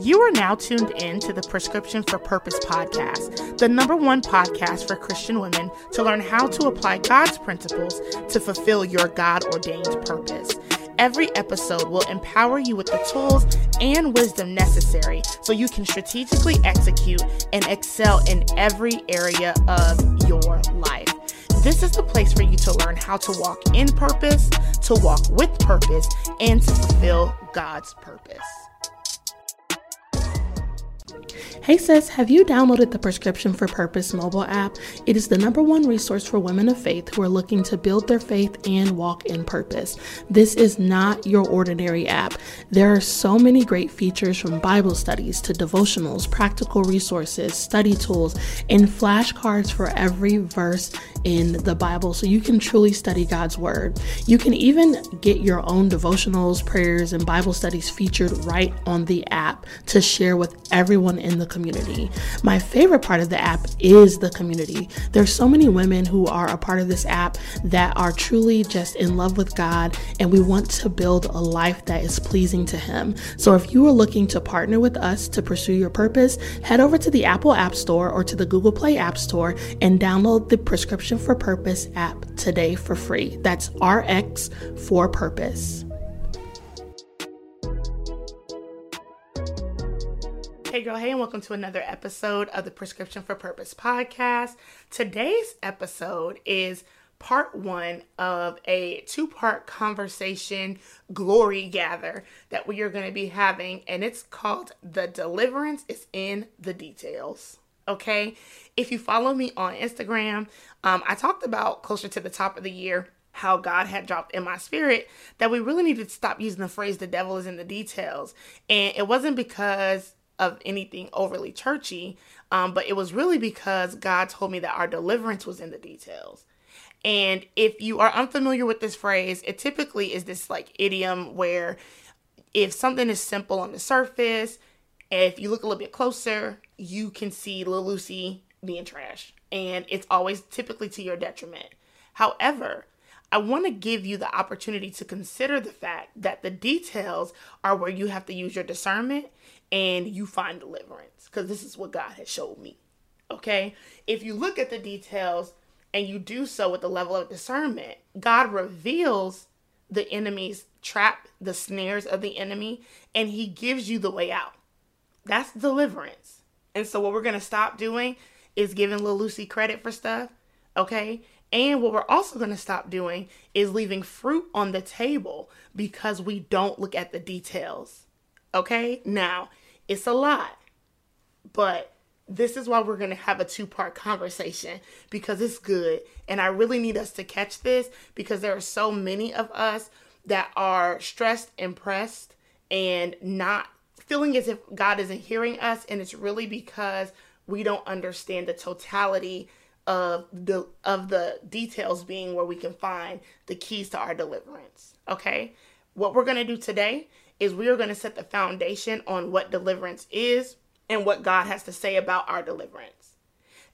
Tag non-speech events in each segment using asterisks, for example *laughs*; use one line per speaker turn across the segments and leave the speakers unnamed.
You are now tuned in to the Prescription for Purpose podcast, the number one podcast for Christian women to learn how to apply God's principles to fulfill your God ordained purpose. Every episode will empower you with the tools and wisdom necessary so you can strategically execute and excel in every area of your life. This is the place for you to learn how to walk in purpose, to walk with purpose, and to fulfill God's purpose. Hey sis, have you downloaded the Prescription for Purpose mobile app? It is the number one resource for women of faith who are looking to build their faith and walk in purpose. This is not your ordinary app. There are so many great features from Bible studies to devotionals, practical resources, study tools, and flashcards for every verse in the Bible so you can truly study God's Word. You can even get your own devotionals, prayers, and Bible studies featured right on the app to share with everyone in the community. My favorite part of the app is the community. There's so many women who are a part of this app that are truly just in love with God, and we want to build a life that is pleasing to Him. So if you are looking to partner with us to pursue your purpose, head over to the Apple App Store or to the Google Play App Store and download the Prescription for Purpose app today for free. That's RX for Purpose. Hey, girl, hey, and welcome to another episode of the Prescription for Purpose podcast. Today's episode is part one of a two part conversation glory gather that we are going to be having, and it's called The Deliverance is in the Details. Okay, if you follow me on Instagram, um, I talked about closer to the top of the year how God had dropped in my spirit that we really needed to stop using the phrase the devil is in the details. And it wasn't because of anything overly churchy, um, but it was really because God told me that our deliverance was in the details. And if you are unfamiliar with this phrase, it typically is this like idiom where if something is simple on the surface, if you look a little bit closer, you can see little Lucy being trash. And it's always typically to your detriment. However, I want to give you the opportunity to consider the fact that the details are where you have to use your discernment and you find deliverance because this is what God has showed me. Okay? If you look at the details and you do so with the level of discernment, God reveals the enemy's trap, the snares of the enemy, and he gives you the way out. That's deliverance. And so what we're going to stop doing is giving little Lucy credit for stuff, okay? And what we're also going to stop doing is leaving fruit on the table because we don't look at the details. Okay? Now, it's a lot, but this is why we're going to have a two part conversation because it's good. And I really need us to catch this because there are so many of us that are stressed and pressed and not feeling as if God isn't hearing us. And it's really because we don't understand the totality of the of the details being where we can find the keys to our deliverance. Okay? What we're going to do today is we are going to set the foundation on what deliverance is and what God has to say about our deliverance.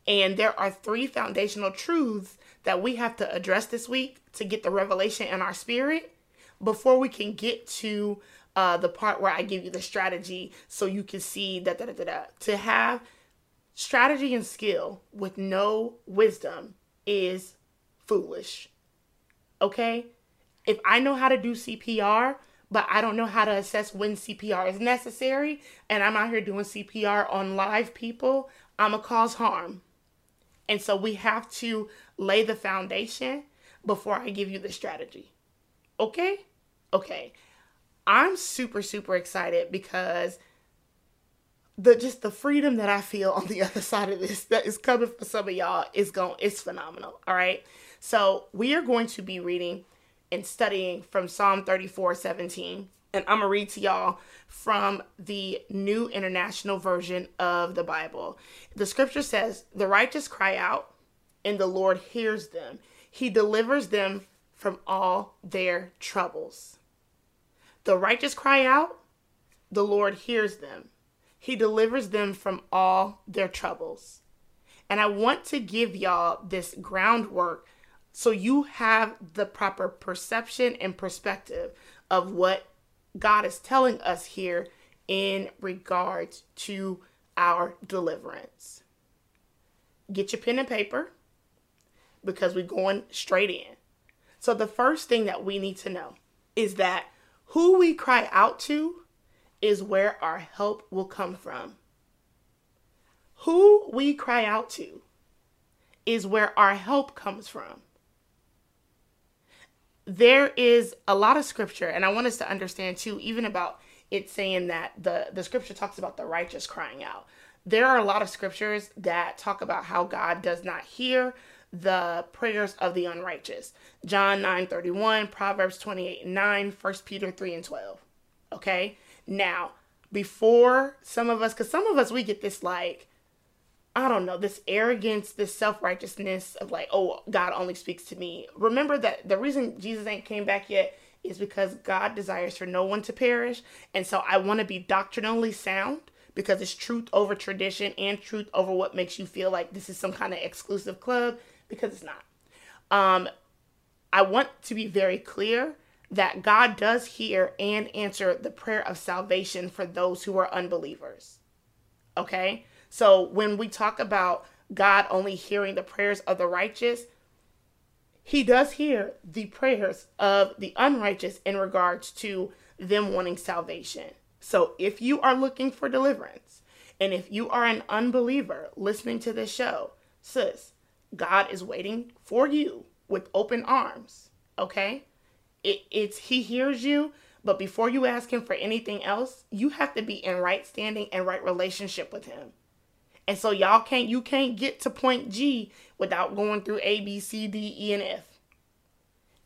And there are three foundational truths that we have to address this week to get the revelation in our spirit before we can get to uh, the part where I give you the strategy so you can see that da, da, da, da. to have strategy and skill with no wisdom is foolish. Okay? If I know how to do CPR, but I don't know how to assess when CPR is necessary, and I'm out here doing CPR on live people, I'm to cause harm. And so we have to lay the foundation before I give you the strategy. Okay? Okay. I'm super, super excited because the just the freedom that I feel on the *laughs* other side of this that is coming for some of y'all is going it's phenomenal. All right. So we are going to be reading and studying from Psalm 34 17. And I'm going to read to y'all from the New International Version of the Bible. The scripture says, The righteous cry out, and the Lord hears them. He delivers them from all their troubles. The righteous cry out, the Lord hears them. He delivers them from all their troubles. And I want to give y'all this groundwork so you have the proper perception and perspective of what God is telling us here in regards to our deliverance. Get your pen and paper because we're going straight in. So, the first thing that we need to know is that who we cry out to is where our help will come from. Who we cry out to is where our help comes from. There is a lot of scripture, and I want us to understand too, even about it saying that the, the scripture talks about the righteous crying out. There are a lot of scriptures that talk about how God does not hear the prayers of the unrighteous. John 9 31, Proverbs 28 and 9, 1 Peter 3 and 12. Okay? Now, before some of us, because some of us, we get this like, I don't know, this arrogance, this self righteousness of like, oh, God only speaks to me. Remember that the reason Jesus ain't came back yet is because God desires for no one to perish. And so I want to be doctrinally sound because it's truth over tradition and truth over what makes you feel like this is some kind of exclusive club because it's not. Um, I want to be very clear that God does hear and answer the prayer of salvation for those who are unbelievers. Okay? So when we talk about God only hearing the prayers of the righteous, he does hear the prayers of the unrighteous in regards to them wanting salvation. So if you are looking for deliverance, and if you are an unbeliever listening to this show, sis, God is waiting for you with open arms. Okay? It, it's he hears you, but before you ask him for anything else, you have to be in right standing and right relationship with him. And so y'all can't you can't get to point G without going through A B C D E and F.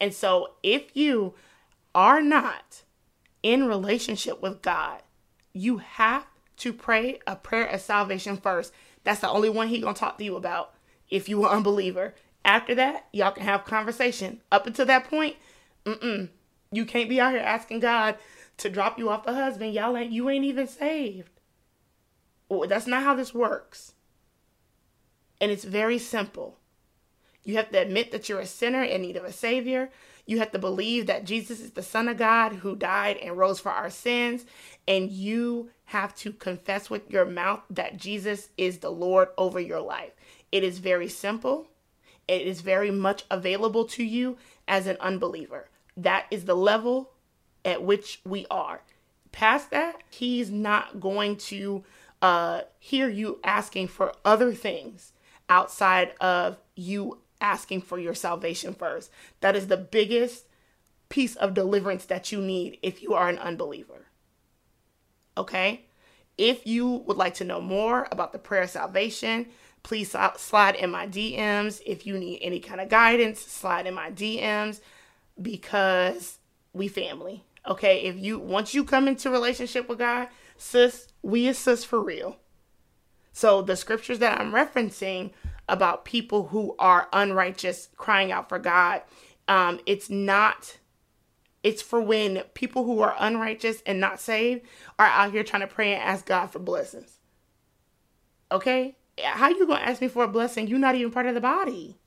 And so if you are not in relationship with God, you have to pray a prayer of salvation first. That's the only one he to talk to you about if you are unbeliever. After that, y'all can have conversation. Up until that point, mm-mm. You can't be out here asking God to drop you off a husband. Y'all ain't you ain't even saved. That's not how this works. And it's very simple. You have to admit that you're a sinner in need of a savior. You have to believe that Jesus is the Son of God who died and rose for our sins. And you have to confess with your mouth that Jesus is the Lord over your life. It is very simple. It is very much available to you as an unbeliever. That is the level at which we are. Past that, he's not going to uh, hear you asking for other things outside of you asking for your salvation first. That is the biggest piece of deliverance that you need if you are an unbeliever. Okay? If you would like to know more about the prayer of salvation, please slide in my DMs. If you need any kind of guidance, slide in my DMs because we family. Okay, if you once you come into relationship with God, sis, we is sis for real. So the scriptures that I'm referencing about people who are unrighteous crying out for God, um, it's not it's for when people who are unrighteous and not saved are out here trying to pray and ask God for blessings. Okay? How you to ask me for a blessing? You're not even part of the body.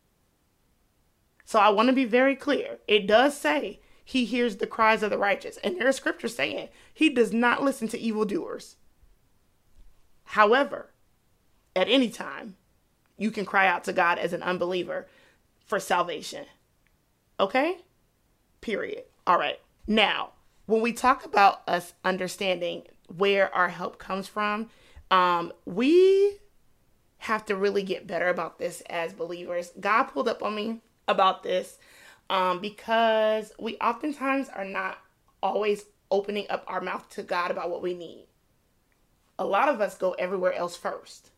So I want to be very clear. It does say he hears the cries of the righteous. And there's scripture saying he does not listen to evildoers. However, at any time, you can cry out to God as an unbeliever for salvation. Okay? Period. All right. Now, when we talk about us understanding where our help comes from, um, we have to really get better about this as believers. God pulled up on me about this um, because we oftentimes are not always opening up our mouth to God about what we need. A lot of us go everywhere else first.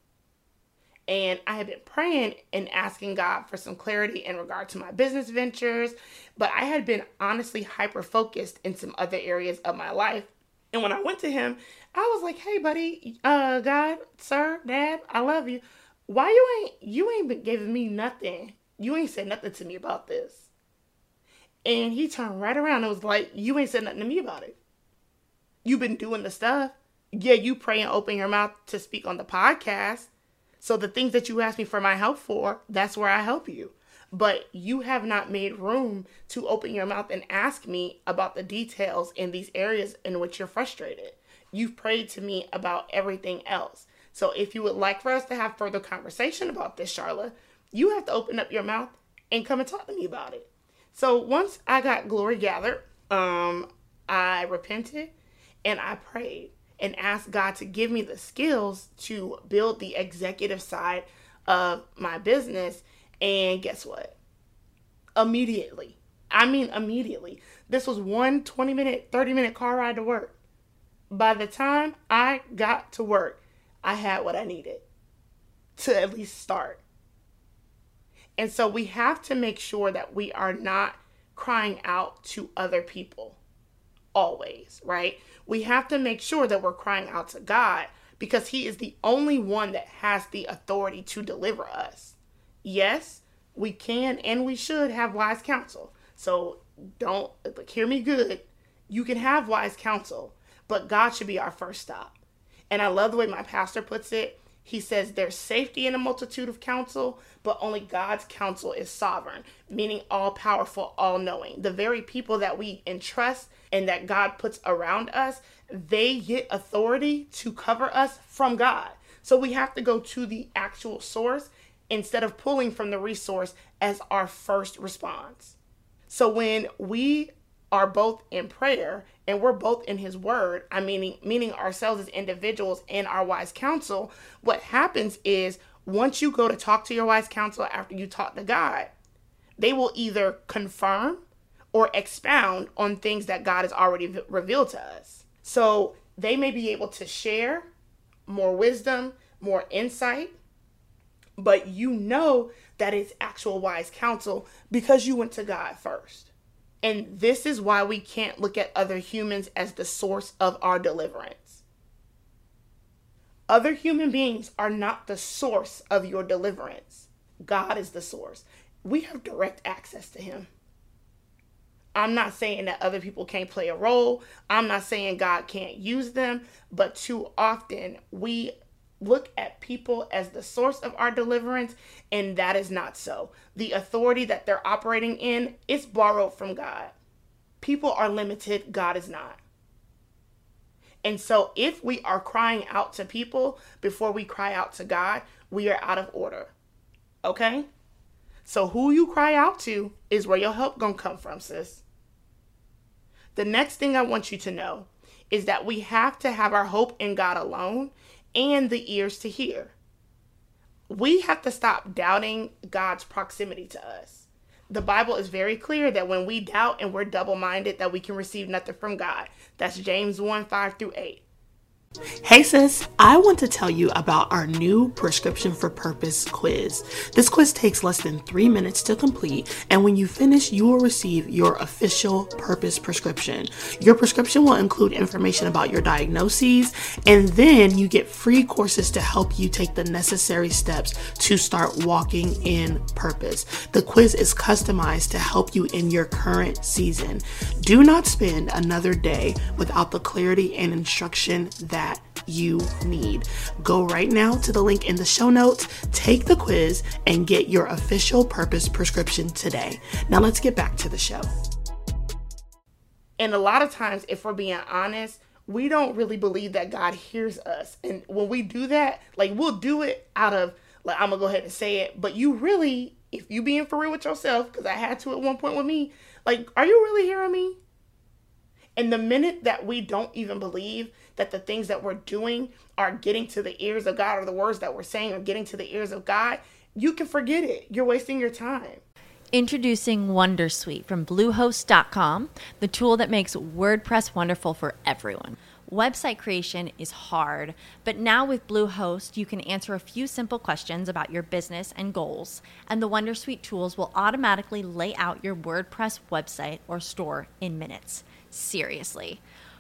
and I had been praying and asking God for some clarity in regard to my business ventures, but I had been honestly hyper focused in some other areas of my life. And when I went to him, I was like, "Hey, buddy, uh, God, sir, Dad, I love you. Why you ain't you ain't been giving me nothing? You ain't said nothing to me about this." And he turned right around and was like, "You ain't said nothing to me about it. You've been doing the stuff. Yeah, you pray and open your mouth to speak on the podcast." So the things that you ask me for my help for, that's where I help you. But you have not made room to open your mouth and ask me about the details in these areas in which you're frustrated. You've prayed to me about everything else. So if you would like for us to have further conversation about this, Sharla, you have to open up your mouth and come and talk to me about it. So once I got glory gathered, um, I repented and I prayed and asked God to give me the skills to build the executive side of my business. And guess what? Immediately. I mean, immediately. This was one 20 minute, 30 minute car ride to work. By the time I got to work, I had what I needed to at least start. And so we have to make sure that we are not crying out to other people always, right? we have to make sure that we're crying out to God because He is the only one that has the authority to deliver us. Yes, we can and we should have wise counsel. So don't like, hear me good. You can have wise counsel, but God should be our first stop. And I love the way my pastor puts it. He says there's safety in a multitude of counsel, but only God's counsel is sovereign, meaning all powerful, all knowing. The very people that we entrust and that God puts around us, they get authority to cover us from God. So we have to go to the actual source instead of pulling from the resource as our first response. So when we are both in prayer and we're both in his word, I mean meaning ourselves as individuals and our wise counsel, what happens is once you go to talk to your wise counsel after you talk to God, they will either confirm or expound on things that God has already v- revealed to us. So they may be able to share more wisdom, more insight, but you know that it's actual wise counsel because you went to God first. And this is why we can't look at other humans as the source of our deliverance. Other human beings are not the source of your deliverance. God is the source. We have direct access to Him. I'm not saying that other people can't play a role. I'm not saying God can't use them, but too often we look at people as the source of our deliverance, and that is not so. The authority that they're operating in is borrowed from God. People are limited, God is not. And so, if we are crying out to people before we cry out to God, we are out of order. Okay? So, who you cry out to is where your help gonna come from, sis. The next thing I want you to know is that we have to have our hope in God alone and the ears to hear. We have to stop doubting God's proximity to us. The Bible is very clear that when we doubt and we're double minded, that we can receive nothing from God. That's James 1 5 through 8. Hey sis, I want to tell you about our new Prescription for Purpose quiz. This quiz takes less than three minutes to complete, and when you finish, you will receive your official purpose prescription. Your prescription will include information about your diagnoses, and then you get free courses to help you take the necessary steps to start walking in purpose. The quiz is customized to help you in your current season. Do not spend another day without the clarity and instruction that you need. Go right now to the link in the show notes, take the quiz, and get your official purpose prescription today. Now let's get back to the show. And a lot of times, if we're being honest, we don't really believe that God hears us. And when we do that, like we'll do it out of like I'm gonna go ahead and say it, but you really, if you being for real with yourself, because I had to at one point with me, like, are you really hearing me? And the minute that we don't even believe that the things that we're doing are getting to the ears of God or the words that we're saying are getting to the ears of God, you can forget it. You're wasting your time.
Introducing Wondersuite from Bluehost.com, the tool that makes WordPress wonderful for everyone. Website creation is hard, but now with Bluehost, you can answer a few simple questions about your business and goals, and the Wondersuite tools will automatically lay out your WordPress website or store in minutes. Seriously.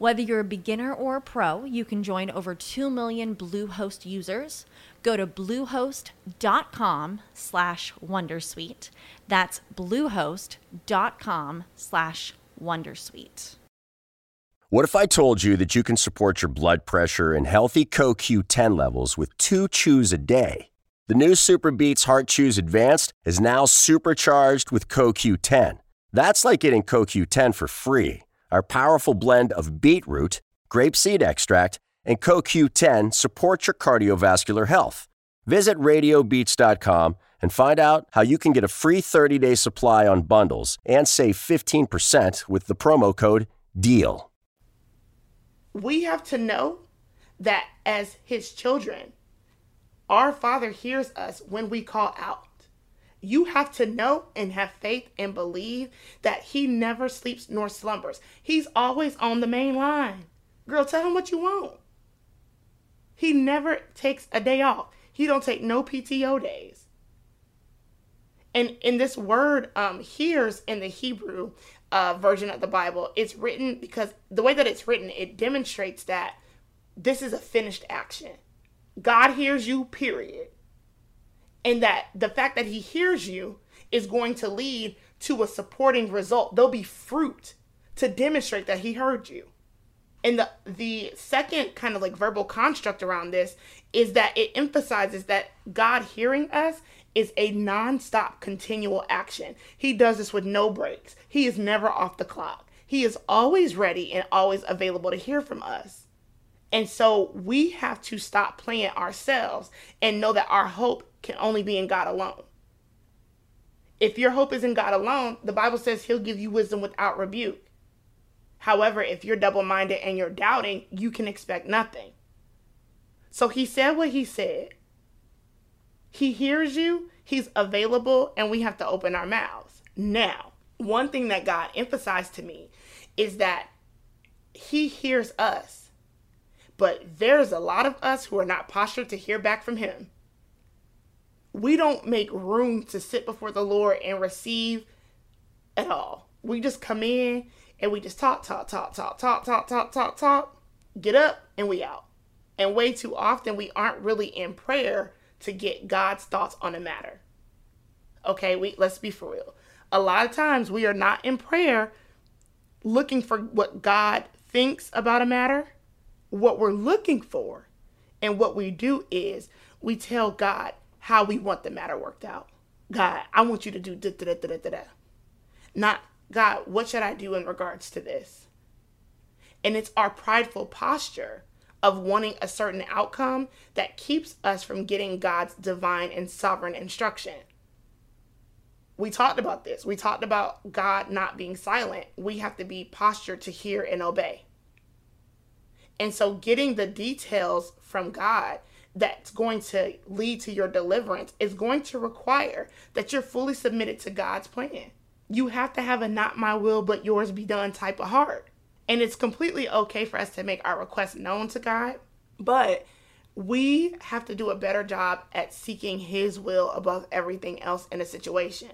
Whether you're a beginner or a pro, you can join over 2 million Bluehost users. Go to bluehost.com slash wondersuite. That's bluehost.com slash wondersuite.
What if I told you that you can support your blood pressure and healthy CoQ10 levels with two chews a day? The new SuperBeets Heart Chews Advanced is now supercharged with CoQ10. That's like getting CoQ10 for free. Our powerful blend of beetroot, grapeseed extract, and CoQ10 supports your cardiovascular health. Visit radiobeats.com and find out how you can get a free 30-day supply on bundles and save 15% with the promo code DEAL.
We have to know that as his children, our Father hears us when we call out. You have to know and have faith and believe that he never sleeps nor slumbers. He's always on the main line. Girl, tell him what you want. He never takes a day off. He don't take no PTO days. And in this word, um, here's in the Hebrew uh, version of the Bible, it's written because the way that it's written, it demonstrates that this is a finished action. God hears you, period and that the fact that he hears you is going to lead to a supporting result. There'll be fruit to demonstrate that he heard you. And the the second kind of like verbal construct around this is that it emphasizes that God hearing us is a non-stop continual action. He does this with no breaks. He is never off the clock. He is always ready and always available to hear from us. And so we have to stop playing ourselves and know that our hope can only be in God alone. If your hope is in God alone, the Bible says He'll give you wisdom without rebuke. However, if you're double minded and you're doubting, you can expect nothing. So He said what He said. He hears you, He's available, and we have to open our mouths. Now, one thing that God emphasized to me is that He hears us, but there's a lot of us who are not postured to hear back from Him we don't make room to sit before the Lord and receive at all. We just come in and we just talk, talk, talk, talk, talk, talk, talk, talk, talk, get up and we out. And way too often we aren't really in prayer to get God's thoughts on a matter. Okay, we let's be for real. A lot of times we are not in prayer looking for what God thinks about a matter. What we're looking for and what we do is we tell God, how we want the matter worked out. God, I want you to do da da da da da da. Not God, what should I do in regards to this? And it's our prideful posture of wanting a certain outcome that keeps us from getting God's divine and sovereign instruction. We talked about this. We talked about God not being silent. We have to be postured to hear and obey. And so, getting the details from God that's going to lead to your deliverance is going to require that you're fully submitted to God's plan. You have to have a not my will but yours be done type of heart. And it's completely okay for us to make our requests known to God, but we have to do a better job at seeking His will above everything else in a situation.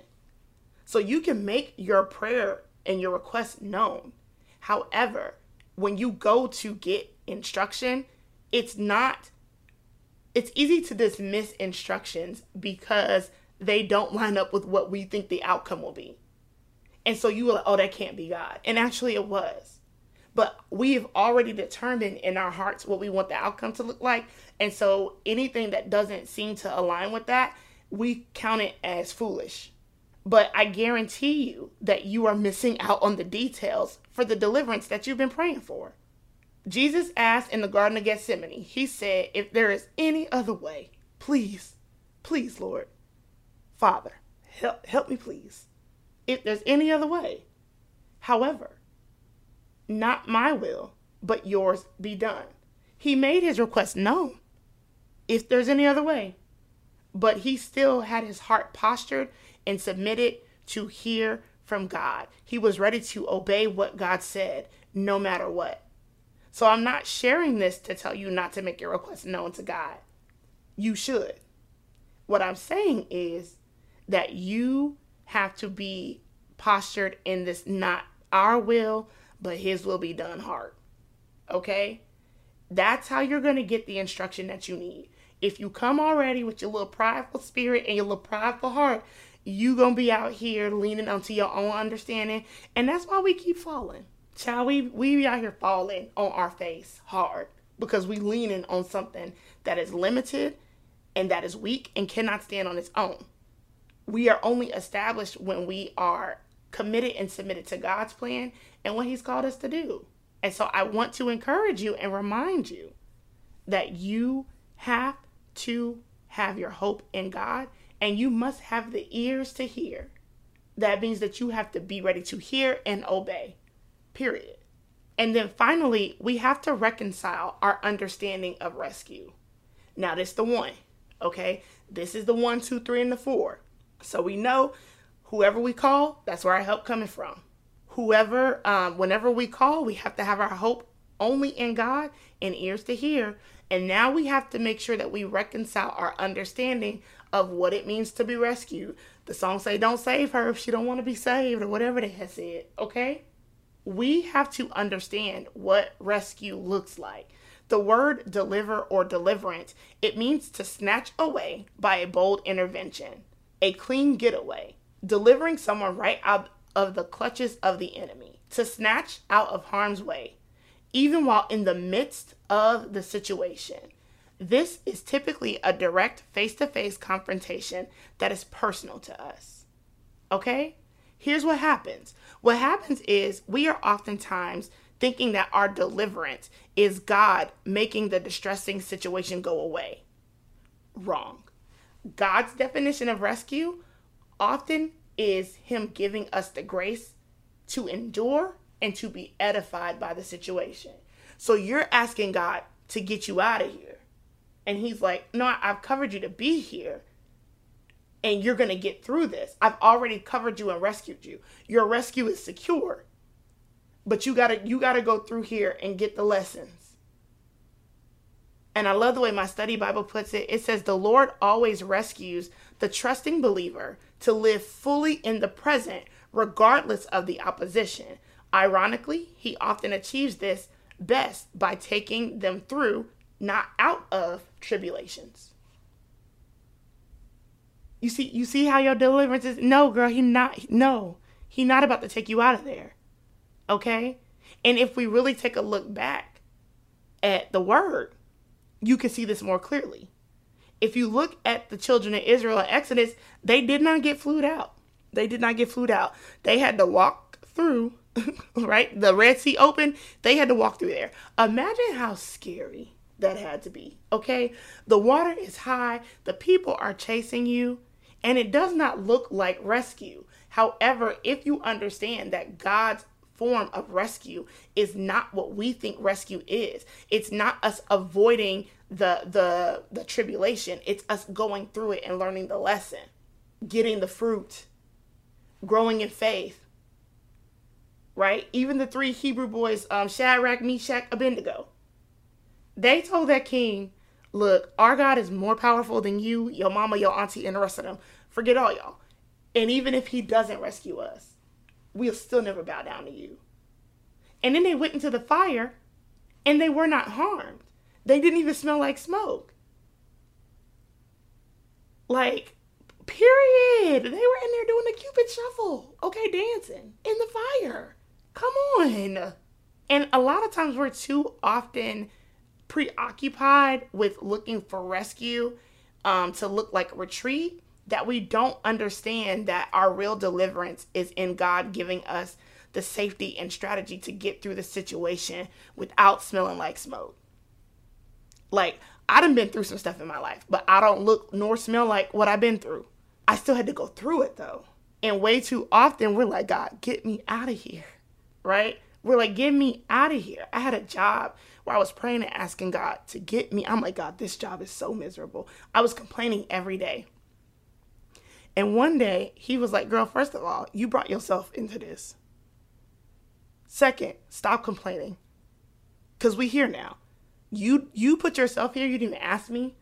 So you can make your prayer and your request known. However, when you go to get instruction, it's not it's easy to dismiss instructions because they don't line up with what we think the outcome will be. And so you were like, oh, that can't be God. And actually, it was. But we've already determined in our hearts what we want the outcome to look like. And so anything that doesn't seem to align with that, we count it as foolish. But I guarantee you that you are missing out on the details for the deliverance that you've been praying for. Jesus asked in the Garden of Gethsemane, He said, If there is any other way, please, please, Lord, Father, help, help me, please. If there's any other way. However, not my will, but yours be done. He made his request known. If there's any other way, but he still had his heart postured and submitted to hear from God. He was ready to obey what God said, no matter what. So I'm not sharing this to tell you not to make your request known to God. You should. What I'm saying is that you have to be postured in this not our will, but his will be done heart. Okay? That's how you're going to get the instruction that you need. If you come already with your little prideful spirit and your little prideful heart, you gonna be out here leaning onto your own understanding, and that's why we keep falling. Child, we we be out here falling on our face hard because we leaning on something that is limited and that is weak and cannot stand on its own. We are only established when we are committed and submitted to God's plan and what He's called us to do. And so I want to encourage you and remind you that you have to have your hope in God and you must have the ears to hear. That means that you have to be ready to hear and obey, period. And then finally, we have to reconcile our understanding of rescue. Now, this the one, okay? This is the one, two, three, and the four. So we know whoever we call, that's where our help coming from. Whoever, um, whenever we call, we have to have our hope only in God and ears to hear. And now we have to make sure that we reconcile our understanding of what it means to be rescued. The song say, "Don't save her if she don't want to be saved," or whatever they have said. Okay, we have to understand what rescue looks like. The word deliver or deliverance, it means to snatch away by a bold intervention, a clean getaway, delivering someone right out of the clutches of the enemy, to snatch out of harm's way, even while in the midst of the situation. This is typically a direct face to face confrontation that is personal to us. Okay? Here's what happens what happens is we are oftentimes thinking that our deliverance is God making the distressing situation go away. Wrong. God's definition of rescue often is Him giving us the grace to endure and to be edified by the situation. So you're asking God to get you out of here. And He's like, No, I've covered you to be here. And you're going to get through this. I've already covered you and rescued you. Your rescue is secure. But you got to you got to go through here and get the lessons. And I love the way my study Bible puts it. It says, The Lord always rescues the trusting believer to live fully in the present, regardless of the opposition. Ironically, he often achieves this best by taking them through, not out of tribulations. You see, you see how your deliverance is. No, girl, he not. No, he not about to take you out of there. Okay, and if we really take a look back at the word, you can see this more clearly. If you look at the children of Israel in Exodus, they did not get flued out. They did not get flued out. They had to walk through, *laughs* right? The Red Sea open. They had to walk through there. Imagine how scary that had to be. Okay, the water is high. The people are chasing you and it does not look like rescue. However, if you understand that God's form of rescue is not what we think rescue is, it's not us avoiding the the the tribulation. It's us going through it and learning the lesson, getting the fruit, growing in faith. Right? Even the three Hebrew boys, um, Shadrach, Meshach, Abednego, they told that king, look, our God is more powerful than you, your mama, your auntie, and the rest of them. Forget all y'all. And even if he doesn't rescue us, we'll still never bow down to you. And then they went into the fire and they were not harmed. They didn't even smell like smoke. Like, period. They were in there doing the Cupid shuffle. Okay, dancing in the fire. Come on. And a lot of times we're too often preoccupied with looking for rescue um, to look like retreat that we don't understand that our real deliverance is in God giving us the safety and strategy to get through the situation without smelling like smoke. Like, I done been through some stuff in my life, but I don't look nor smell like what I've been through. I still had to go through it though. And way too often we're like, God, get me out of here. Right? We're like, get me out of here. I had a job where I was praying and asking God to get me. I'm like, God, this job is so miserable. I was complaining every day. And one day he was like, Girl, first of all, you brought yourself into this. Second, stop complaining. Cause we here now. You you put yourself here, you didn't ask me.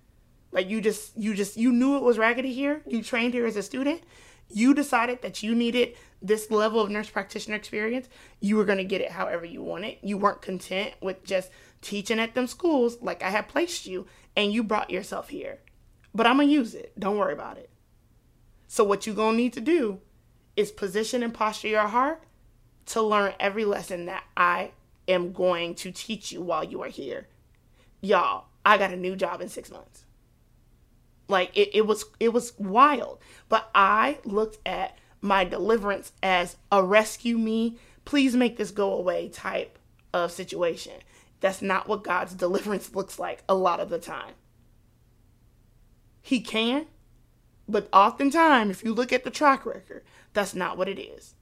Like you just you just you knew it was raggedy here. You trained here as a student. You decided that you needed this level of nurse practitioner experience. You were gonna get it however you want it. You weren't content with just teaching at them schools like I had placed you, and you brought yourself here. But I'm gonna use it. Don't worry about it. So what you're gonna need to do is position and posture your heart to learn every lesson that I am going to teach you while you are here. Y'all, I got a new job in six months. Like it, it was it was wild. But I looked at my deliverance as a rescue me, please make this go away type of situation. That's not what God's deliverance looks like a lot of the time. He can, but oftentimes, if you look at the track record, that's not what it is.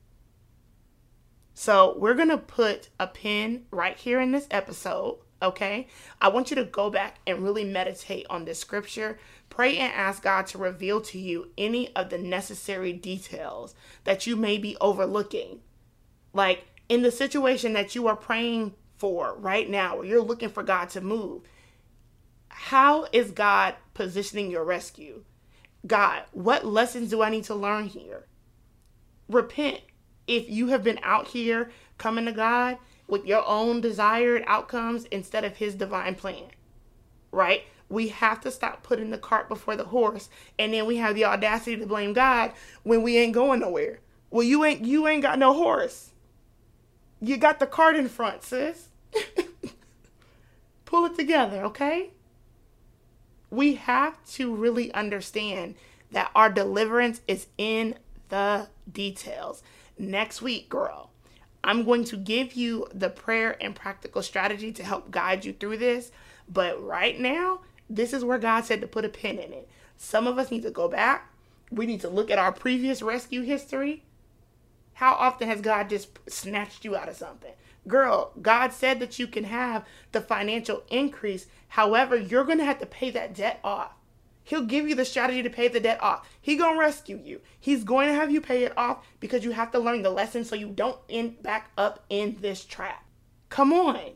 So we're going to put a pin right here in this episode. Okay. I want you to go back and really meditate on this scripture. Pray and ask God to reveal to you any of the necessary details that you may be overlooking. Like in the situation that you are praying for right now, you're looking for God to move, how is God positioning your rescue? God, what lessons do I need to learn here? Repent. If you have been out here coming to God with your own desired outcomes instead of His divine plan, right? We have to stop putting the cart before the horse, and then we have the audacity to blame God when we ain't going nowhere. Well, you ain't you ain't got no horse. You got the cart in front, sis. *laughs* Pull it together, okay? we have to really understand that our deliverance is in the details. Next week, girl, I'm going to give you the prayer and practical strategy to help guide you through this. But right now, this is where God said to put a pin in it. Some of us need to go back. We need to look at our previous rescue history. How often has God just snatched you out of something? Girl, God said that you can have the financial increase. However, you're going to have to pay that debt off. He'll give you the strategy to pay the debt off. He going to rescue you. He's going to have you pay it off because you have to learn the lesson so you don't end back up in this trap. Come on.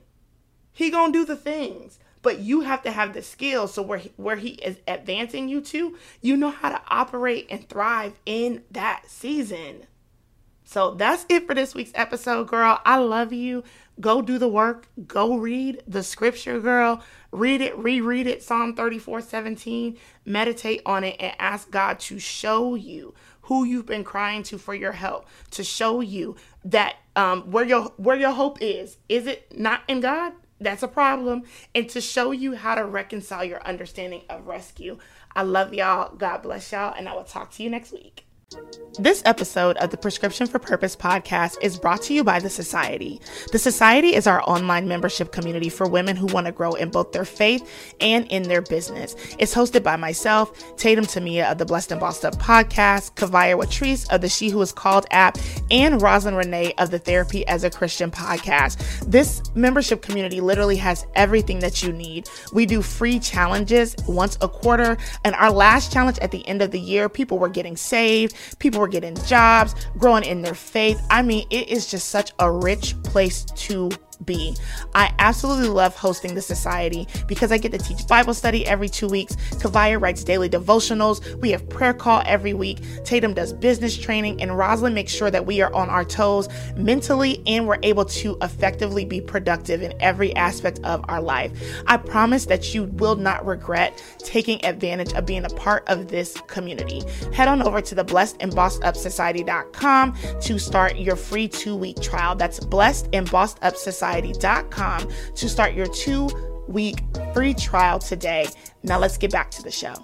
He going to do the things but you have to have the skills so where he, where he is advancing you to you know how to operate and thrive in that season so that's it for this week's episode, girl. I love you. Go do the work. Go read the scripture, girl. Read it, reread it, Psalm 34 17. Meditate on it and ask God to show you who you've been crying to for your help, to show you that um, where your where your hope is. Is it not in God? That's a problem. And to show you how to reconcile your understanding of rescue. I love y'all. God bless y'all. And I will talk to you next week. This episode of the Prescription for Purpose podcast is brought to you by The Society. The Society is our online membership community for women who want to grow in both their faith and in their business. It's hosted by myself, Tatum Temia of the Blessed and Bossed Up podcast, Kavaya Watrice of the She Who Is Called app, and Rosalind Renee of the Therapy as a Christian podcast. This membership community literally has everything that you need. We do free challenges once a quarter, and our last challenge at the end of the year, people were getting saved People were getting jobs, growing in their faith. I mean, it is just such a rich place to be. I absolutely love hosting the society because I get to teach Bible study every two weeks. Kavaya writes daily devotionals. We have prayer call every week. Tatum does business training, and Rosalind makes sure that we are on our toes mentally and we're able to effectively be productive in every aspect of our life. I promise that you will not regret taking advantage of being a part of this community. Head on over to the blessed and bossed up society.com to start your free two week trial. That's blessed and bossed up society society.com to start your two week free trial today. Now let's get back to the show.